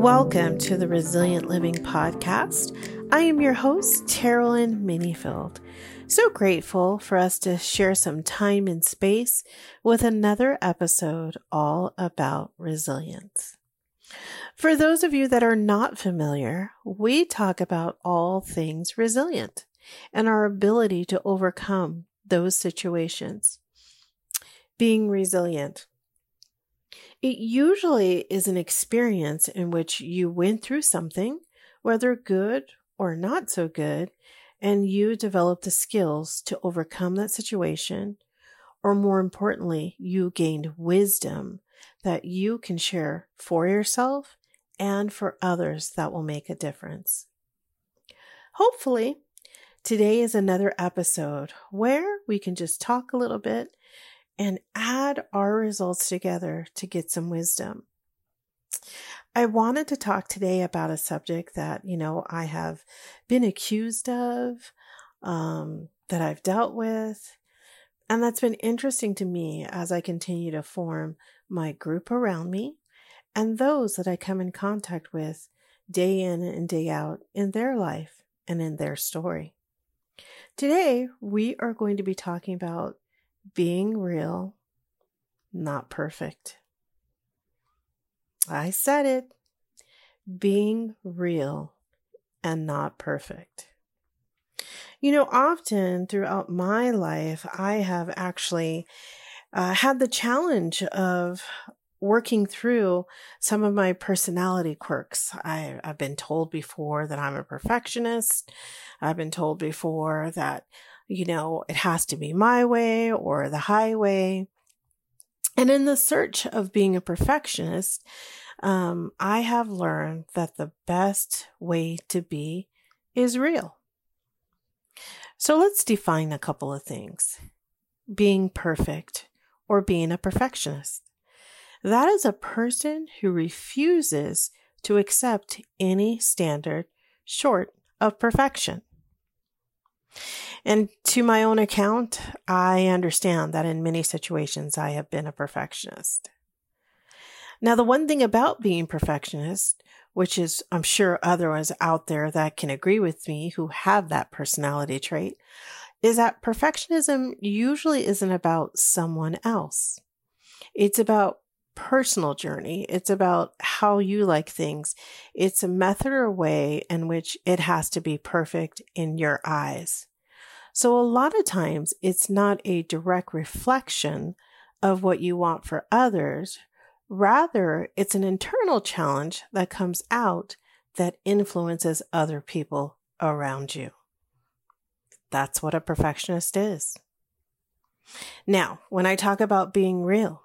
Welcome to the Resilient Living Podcast. I am your host, Terrellyn Minifield. So grateful for us to share some time and space with another episode all about resilience. For those of you that are not familiar, we talk about all things resilient and our ability to overcome those situations. Being resilient. It usually is an experience in which you went through something, whether good or not so good, and you developed the skills to overcome that situation, or more importantly, you gained wisdom that you can share for yourself and for others that will make a difference. Hopefully, today is another episode where we can just talk a little bit and add our results together to get some wisdom. I wanted to talk today about a subject that, you know, I have been accused of, um, that I've dealt with, and that's been interesting to me as I continue to form my group around me and those that I come in contact with day in and day out in their life and in their story. Today, we are going to be talking about being real, not perfect. I said it. Being real and not perfect. You know, often throughout my life, I have actually uh, had the challenge of working through some of my personality quirks. I, I've been told before that I'm a perfectionist. I've been told before that, you know, it has to be my way or the highway. And in the search of being a perfectionist, um, I have learned that the best way to be is real. So let's define a couple of things being perfect or being a perfectionist. That is a person who refuses to accept any standard short of perfection. And to my own account, I understand that in many situations I have been a perfectionist. Now, the one thing about being perfectionist, which is I'm sure others out there that can agree with me who have that personality trait, is that perfectionism usually isn't about someone else. It's about personal journey. It's about how you like things. It's a method or way in which it has to be perfect in your eyes. So a lot of times it's not a direct reflection of what you want for others. Rather, it's an internal challenge that comes out that influences other people around you. That's what a perfectionist is. Now, when I talk about being real,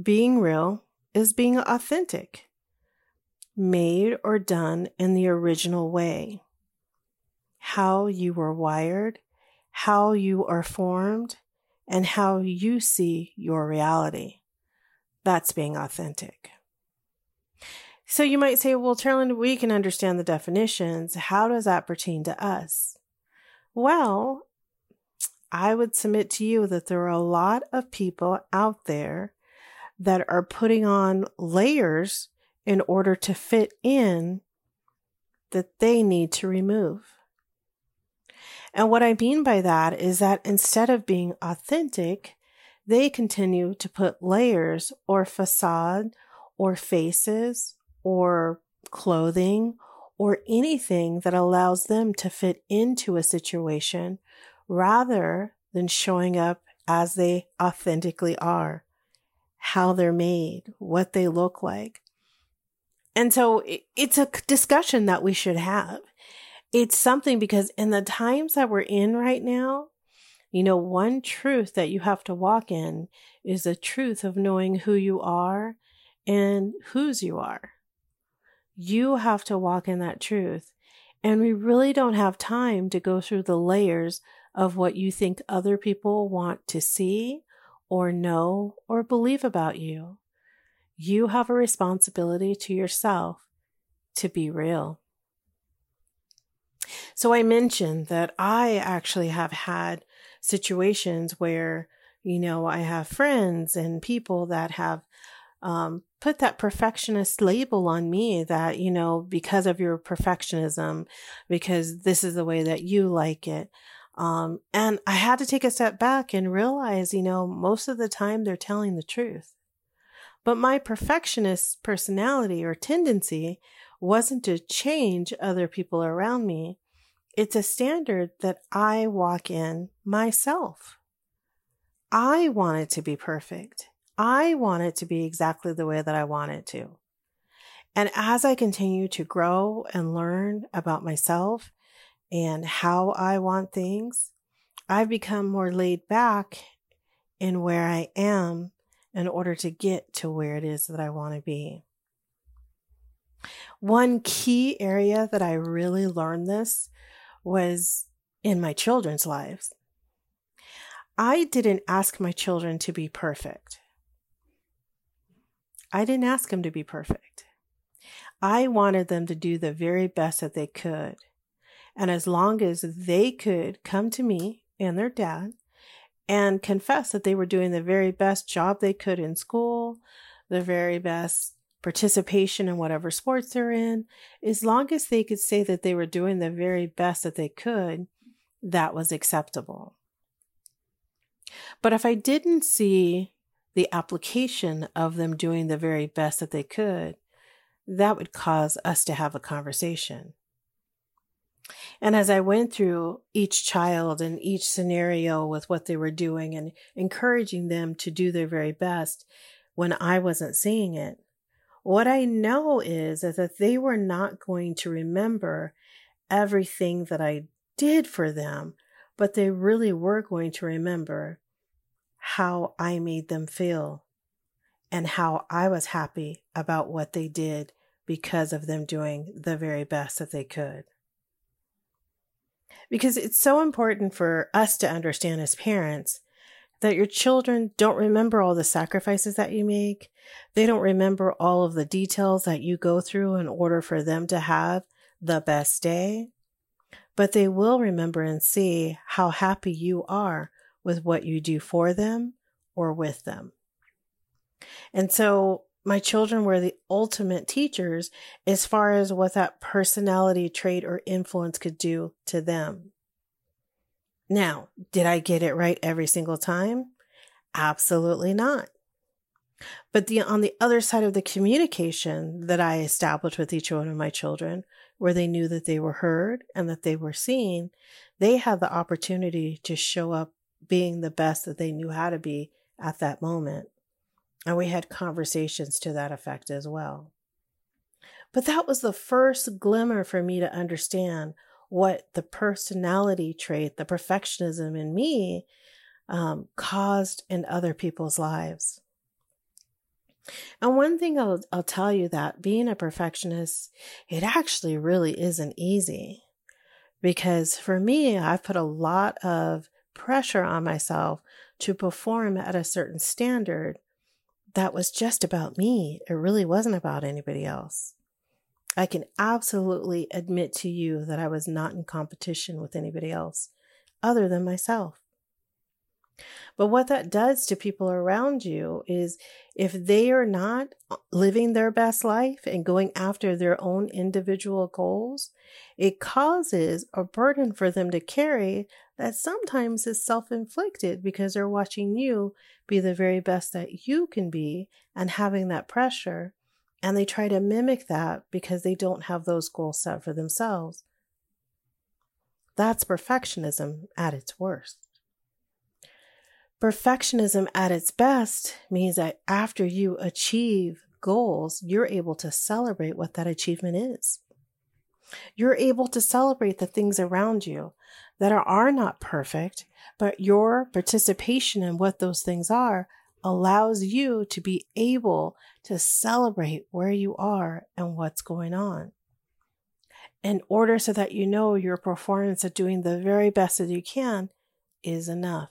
being real is being authentic, made or done in the original way. How you were wired, how you are formed, and how you see your reality. That's being authentic. So you might say, well, Terrellyn, we can understand the definitions. How does that pertain to us? Well, I would submit to you that there are a lot of people out there that are putting on layers in order to fit in that they need to remove. And what I mean by that is that instead of being authentic, they continue to put layers or facade or faces or clothing or anything that allows them to fit into a situation rather than showing up as they authentically are, how they're made, what they look like. And so it's a discussion that we should have. It's something because in the times that we're in right now, you know, one truth that you have to walk in is the truth of knowing who you are and whose you are. You have to walk in that truth. And we really don't have time to go through the layers of what you think other people want to see or know or believe about you. You have a responsibility to yourself to be real. So I mentioned that I actually have had situations where, you know, I have friends and people that have um, put that perfectionist label on me that, you know, because of your perfectionism, because this is the way that you like it. Um, and I had to take a step back and realize, you know, most of the time they're telling the truth. But my perfectionist personality or tendency wasn't to change other people around me. It's a standard that I walk in myself. I want it to be perfect. I want it to be exactly the way that I want it to. And as I continue to grow and learn about myself and how I want things, I've become more laid back in where I am in order to get to where it is that I want to be. One key area that I really learned this was in my children's lives. I didn't ask my children to be perfect. I didn't ask them to be perfect. I wanted them to do the very best that they could. And as long as they could come to me and their dad and confess that they were doing the very best job they could in school, the very best participation in whatever sports they're in, as long as they could say that they were doing the very best that they could, that was acceptable. But if I didn't see the application of them doing the very best that they could, that would cause us to have a conversation. And as I went through each child and each scenario with what they were doing and encouraging them to do their very best when I wasn't seeing it, what I know is, that they were not going to remember everything that I did for them, but they really were going to remember how I made them feel and how I was happy about what they did because of them doing the very best that they could. Because it's so important for us to understand as parents that your children don't remember all the sacrifices that you make. They don't remember all of the details that you go through in order for them to have the best day. But they will remember and see how happy you are with what you do for them or with them. And so my children were the ultimate teachers as far as what that personality trait or influence could do to them. Now, did I get it right every single time? Absolutely not. But the, on the other side of the communication that I established with each one of my children, where they knew that they were heard and that they were seen, they had the opportunity to show up being the best that they knew how to be at that moment. And we had conversations to that effect as well. But that was the first glimmer for me to understand what the personality trait, the perfectionism in me, um, caused in other people's lives. And one thing I'll, I'll tell you that being a perfectionist, it actually really isn't easy because for me, I've put a lot of pressure on myself to perform at a certain standard that was just about me. It really wasn't about anybody else. I can absolutely admit to you that I was not in competition with anybody else other than myself. But what that does to people around you is if they are not uh, living their best life and going after their own individual goals, it causes a burden for them to carry that sometimes is self inflicted because they're watching you be the very best that you can be and having that pressure. And they try to mimic that because they don't have those goals set for themselves. That's perfectionism at its worst. Perfectionism at its best means that after you achieve goals, you're able to celebrate what that achievement is. You're able to celebrate the things around you that are, are not perfect, but your participation in what those things are allows you to be able to celebrate where you are and what's going on. In order so that you know your performance of doing the very best that you can is enough.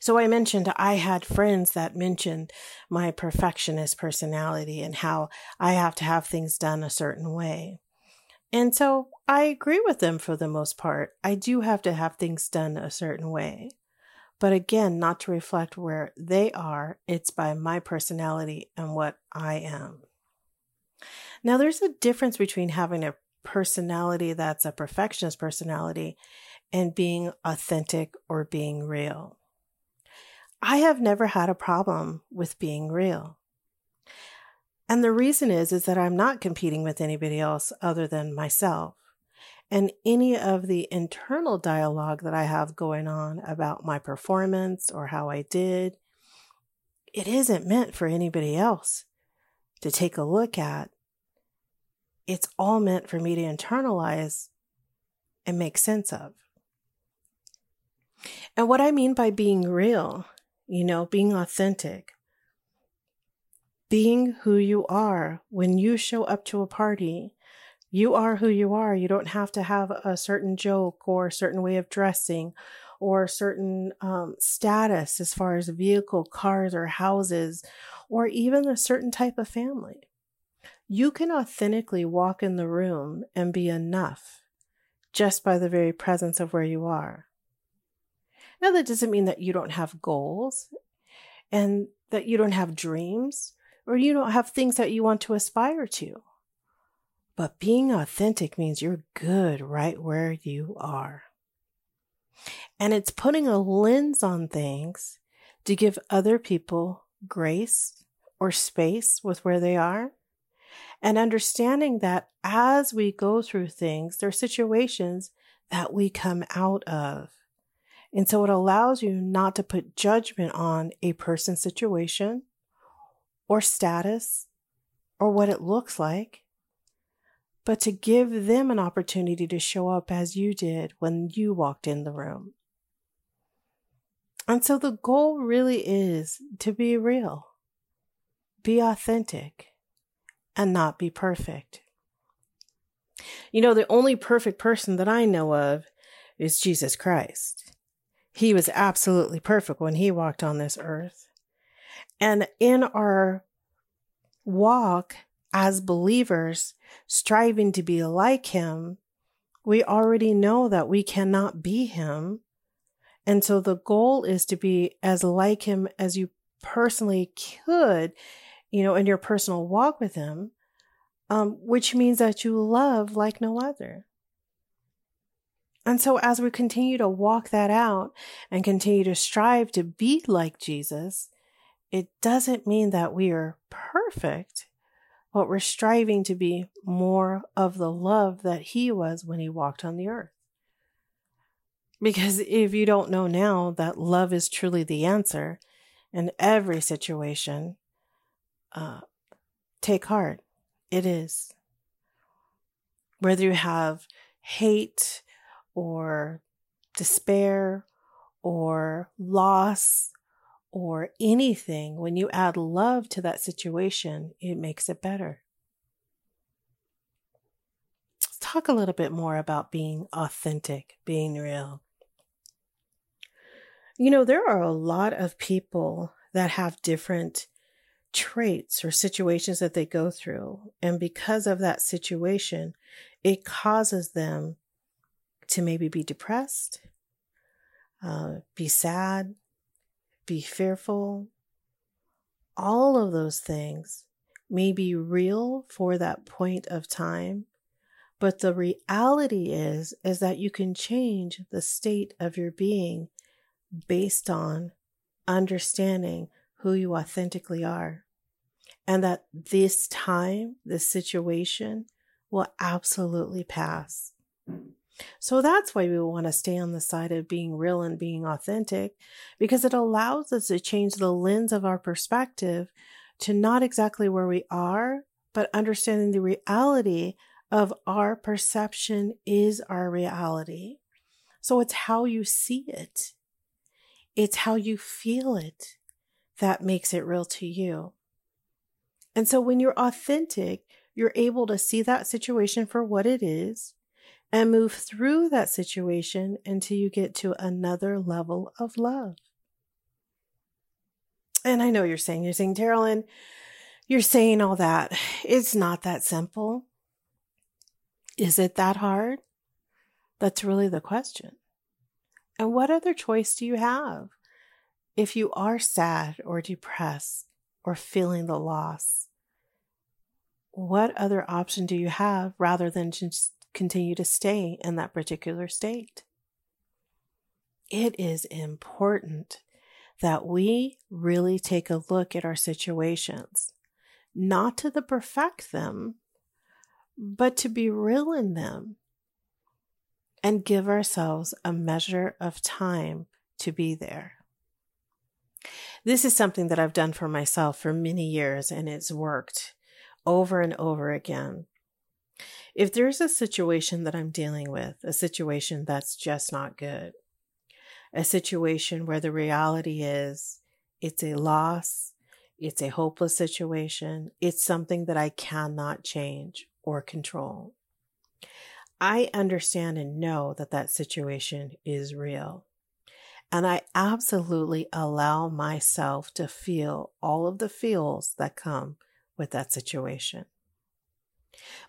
So I mentioned I had friends that mentioned my perfectionist personality and how I have to have things done a certain way. And so I agree with them for the most part. I do have to have things done a certain way. but again, not to reflect where they are. It's by my personality and what I am. Now, there's a difference between having a personality that's a perfectionist personality and being authentic or being real. I have never had a problem with being real. And the reason is is that I'm not competing with anybody else other than myself. And any of the internal dialogue that I have going on about my performance or how I did, it isn't meant for anybody else to take a look at. It's all meant for me to internalize and make sense of. And what I mean by being real, you know, being authentic, being who you are when you show up to a party. You are who you are. You don't have to have a certain joke or a certain way of dressing or certain um, status as far as vehicle, cars, or houses, or even a certain type of family. You can authentically walk in the room and be enough just by the very presence of where you are. Now, that doesn't mean that you don't have goals and that you don't have dreams or you don't have things that you want to aspire to. But being authentic means you're good right where you are. And it's putting a lens on things to give other people grace or space with where they are. And understanding that as we go through things, there are situations that we come out of. And so it allows you not to put judgment on a person's situation or status or what it looks like, but to give them an opportunity to show up as you did when you walked in the room. And so the goal really is to be real, be authentic, and not be perfect. You know, the only perfect person that I know of is Jesus Christ. He was absolutely perfect when he walked on this earth. And in our walk as believers, striving to be like him, we already know that we cannot be him. And so the goal is to be as like him as you personally could, you know, in your personal walk with him, um, which means that you love like no other. And so, as we continue to walk that out and continue to strive to be like Jesus, it doesn't mean that we are perfect, but we're striving to be more of the love that he was when he walked on the earth. Because if you don't know now that love is truly the answer in every situation, uh, take heart. It is. Whether you have hate, or despair or loss or anything, when you add love to that situation, it makes it better. Let's talk a little bit more about being authentic, being real. You know, there are a lot of people that have different traits or situations that they go through. And because of that situation, it causes them to maybe be depressed, uh, be sad, be fearful. All of those things may be real for that point of time, but the reality is is that you can change the state of your being based on understanding who you authentically are. And that this time, this situation will absolutely pass. So that's why we want to stay on the side of being real and being authentic because it allows us to change the lens of our perspective to not exactly where we are, but understanding the reality of our perception is our reality. So it's how you see it. It's how you feel it that makes it real to you. And so when you're authentic, you're able to see that situation for what it is and move through that situation until you get to another level of love. And I know you're saying, you're saying, Terrell, you're saying all that. It's not that simple. Is it that hard? That's really the question. And what other choice do you have if you are sad or depressed or feeling the loss, what other option do you have rather than just continue to stay in that particular state? It is important that we really take a look at our situations, not to the perfect them, but to be real in them and give ourselves a measure of time to be there. This is something that I've done for myself for many years and it's worked over and over again. If there's a situation that I'm dealing with, a situation that's just not good, a situation where the reality is it's a loss, it's a hopeless situation, it's something that I cannot change or control. I understand and know that that situation is real. And I absolutely allow myself to feel all of the feels that come with that situation.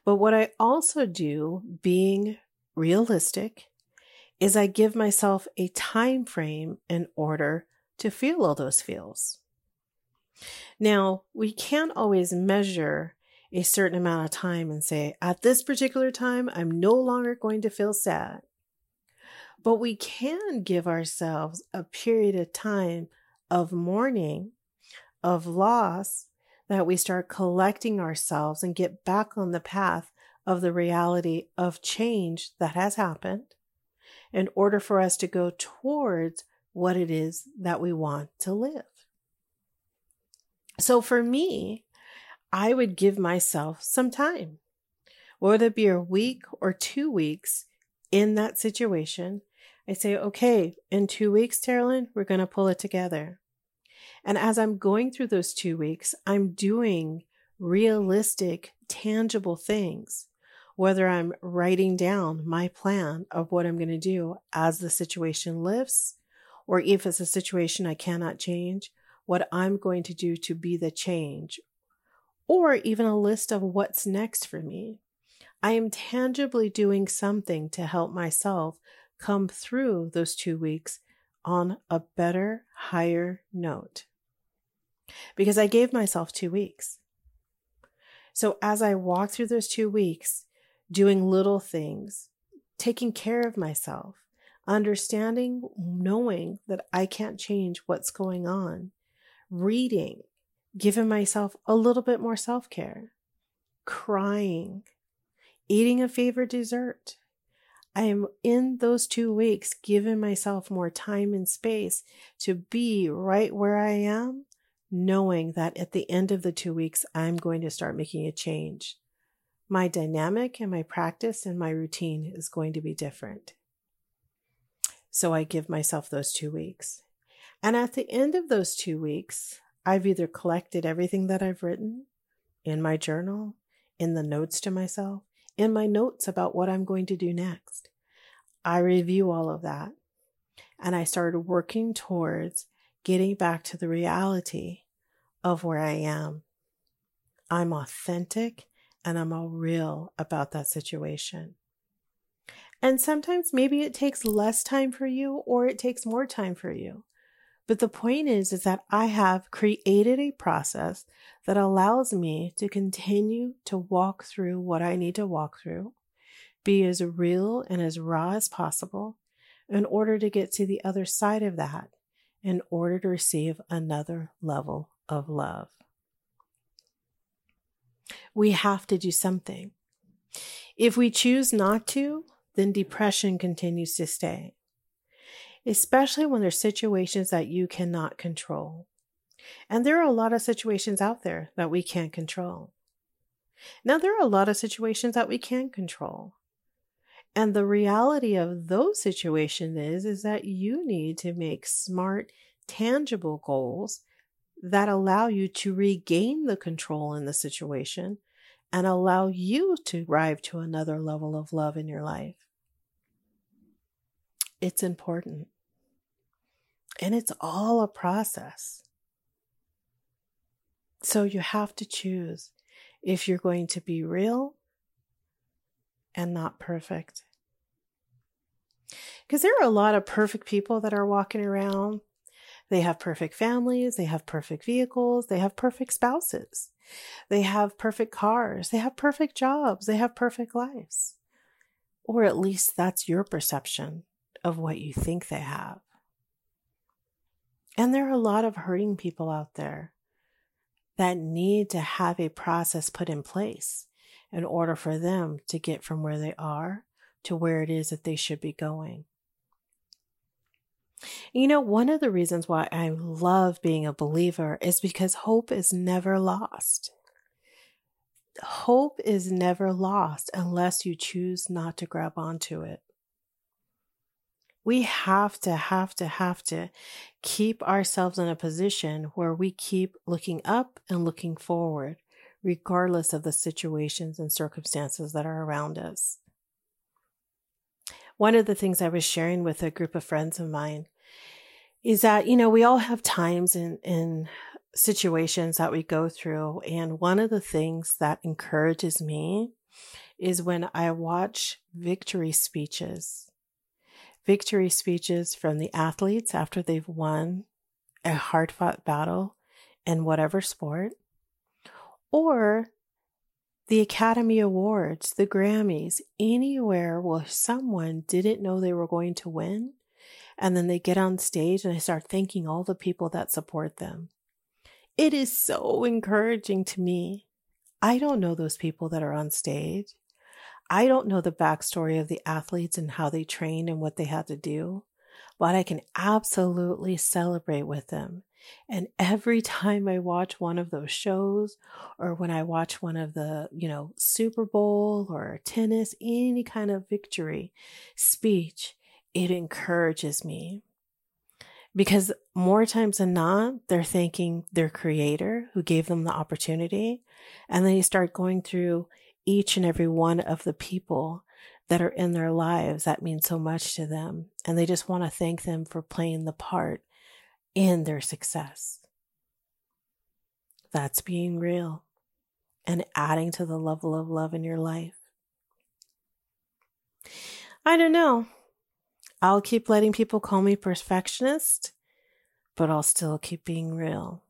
But what I also do, being realistic, is I give myself a time frame in order to feel all those feels. Now, we can't always measure a certain amount of time and say, at this particular time, I'm no longer going to feel sad. But we can give ourselves a period of time of mourning, of loss, that we start collecting ourselves and get back on the path of the reality of change that has happened in order for us to go towards what it is that we want to live. So for me, I would give myself some time, whether it be a week or two weeks in that situation. I say, okay, in two weeks, Terrellyn, we're going to pull it together. And as I'm going through those two weeks, I'm doing realistic, tangible things whether I'm writing down my plan of what I'm going to do as the situation lifts, or if it's a situation I cannot change, what I'm going to do to be the change, or even a list of what's next for me. I am tangibly doing something to help myself come through those two weeks on a better, higher note. Because I gave myself two weeks. So as I walk through those two weeks, doing little things, taking care of myself, understanding, knowing that I can't change what's going on, reading, giving myself a little bit more self care, crying, eating a favorite dessert. I am in those two weeks giving myself more time and space to be right where I am, knowing that at the end of the two weeks, I'm going to start making a change my dynamic and my practice and my routine is going to be different. So I give myself those two weeks. And at the end of those two weeks, I've either collected everything that I've written in my journal, in the notes to myself, in my notes about what I'm going to do next. I review all of that and I started working towards getting back to the reality of where I am. I'm authentic and I'm all real about that situation. And sometimes maybe it takes less time for you or it takes more time for you. But the point is, is that I have created a process that allows me to continue to walk through what I need to walk through, be as real and as raw as possible in order to get to the other side of that, in order to receive another level of love we have to do something. If we choose not to, then depression continues to stay, especially when there's situations that you cannot control. And there are a lot of situations out there that we can't control. Now, there are a lot of situations that we can control. And the reality of those situations is, is that you need to make smart, tangible goals that allow you to regain the control in the situation and allow you to arrive to another level of love in your life. It's important. And it's all a process. So you have to choose if you're going to be real and not perfect. Because there are a lot of perfect people that are walking around They have perfect families, they have perfect vehicles, they have perfect spouses, they have perfect cars, they have perfect jobs, they have perfect lives. Or at least that's your perception of what you think they have. And there are a lot of hurting people out there that need to have a process put in place in order for them to get from where they are to where it is that they should be going. You know, one of the reasons why I love being a believer is because hope is never lost. Hope is never lost unless you choose not to grab onto it. We have to, have to, have to keep ourselves in a position where we keep looking up and looking forward, regardless of the situations and circumstances that are around us. One of the things I was sharing with a group of friends of mine is that, you know, we all have times in situations that we go through. And one of the things that encourages me is when I watch victory speeches, victory speeches from the athletes after they've won a hard fought battle in whatever sport, or the Academy Awards, the Grammys, anywhere where someone didn't know they were going to win and then they get on stage and I start thanking all the people that support them. It is so encouraging to me. I don't know those people that are on stage. I don't know the backstory of the athletes and how they trained and what they had to do, but I can absolutely celebrate with them. And every time I watch one of those shows or when I watch one of the, you know, Super Bowl or tennis, any kind of victory speech, it encourages me because more times than not, they're thanking their creator who gave them the opportunity. And then you start going through each and every one of the people that are in their lives that mean so much to them. And they just want to thank them for playing the part in their success. That's being real and adding to the level of love in your life. I don't know. I'll keep letting people call me perfectionist, but I'll still keep being real.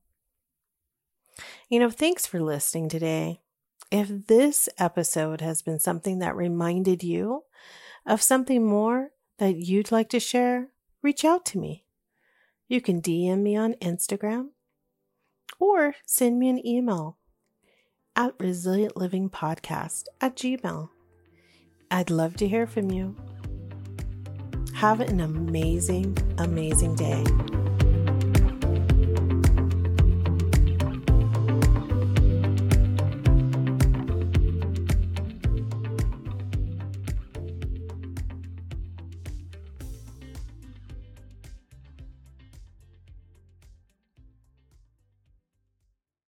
You know, thanks for listening today. If this episode has been something that reminded you of something more that you'd like to share, reach out to me. You can DM me on Instagram or send me an email at resilientlivingpodcast at gmail. I'd love to hear from you. Have an amazing, amazing day.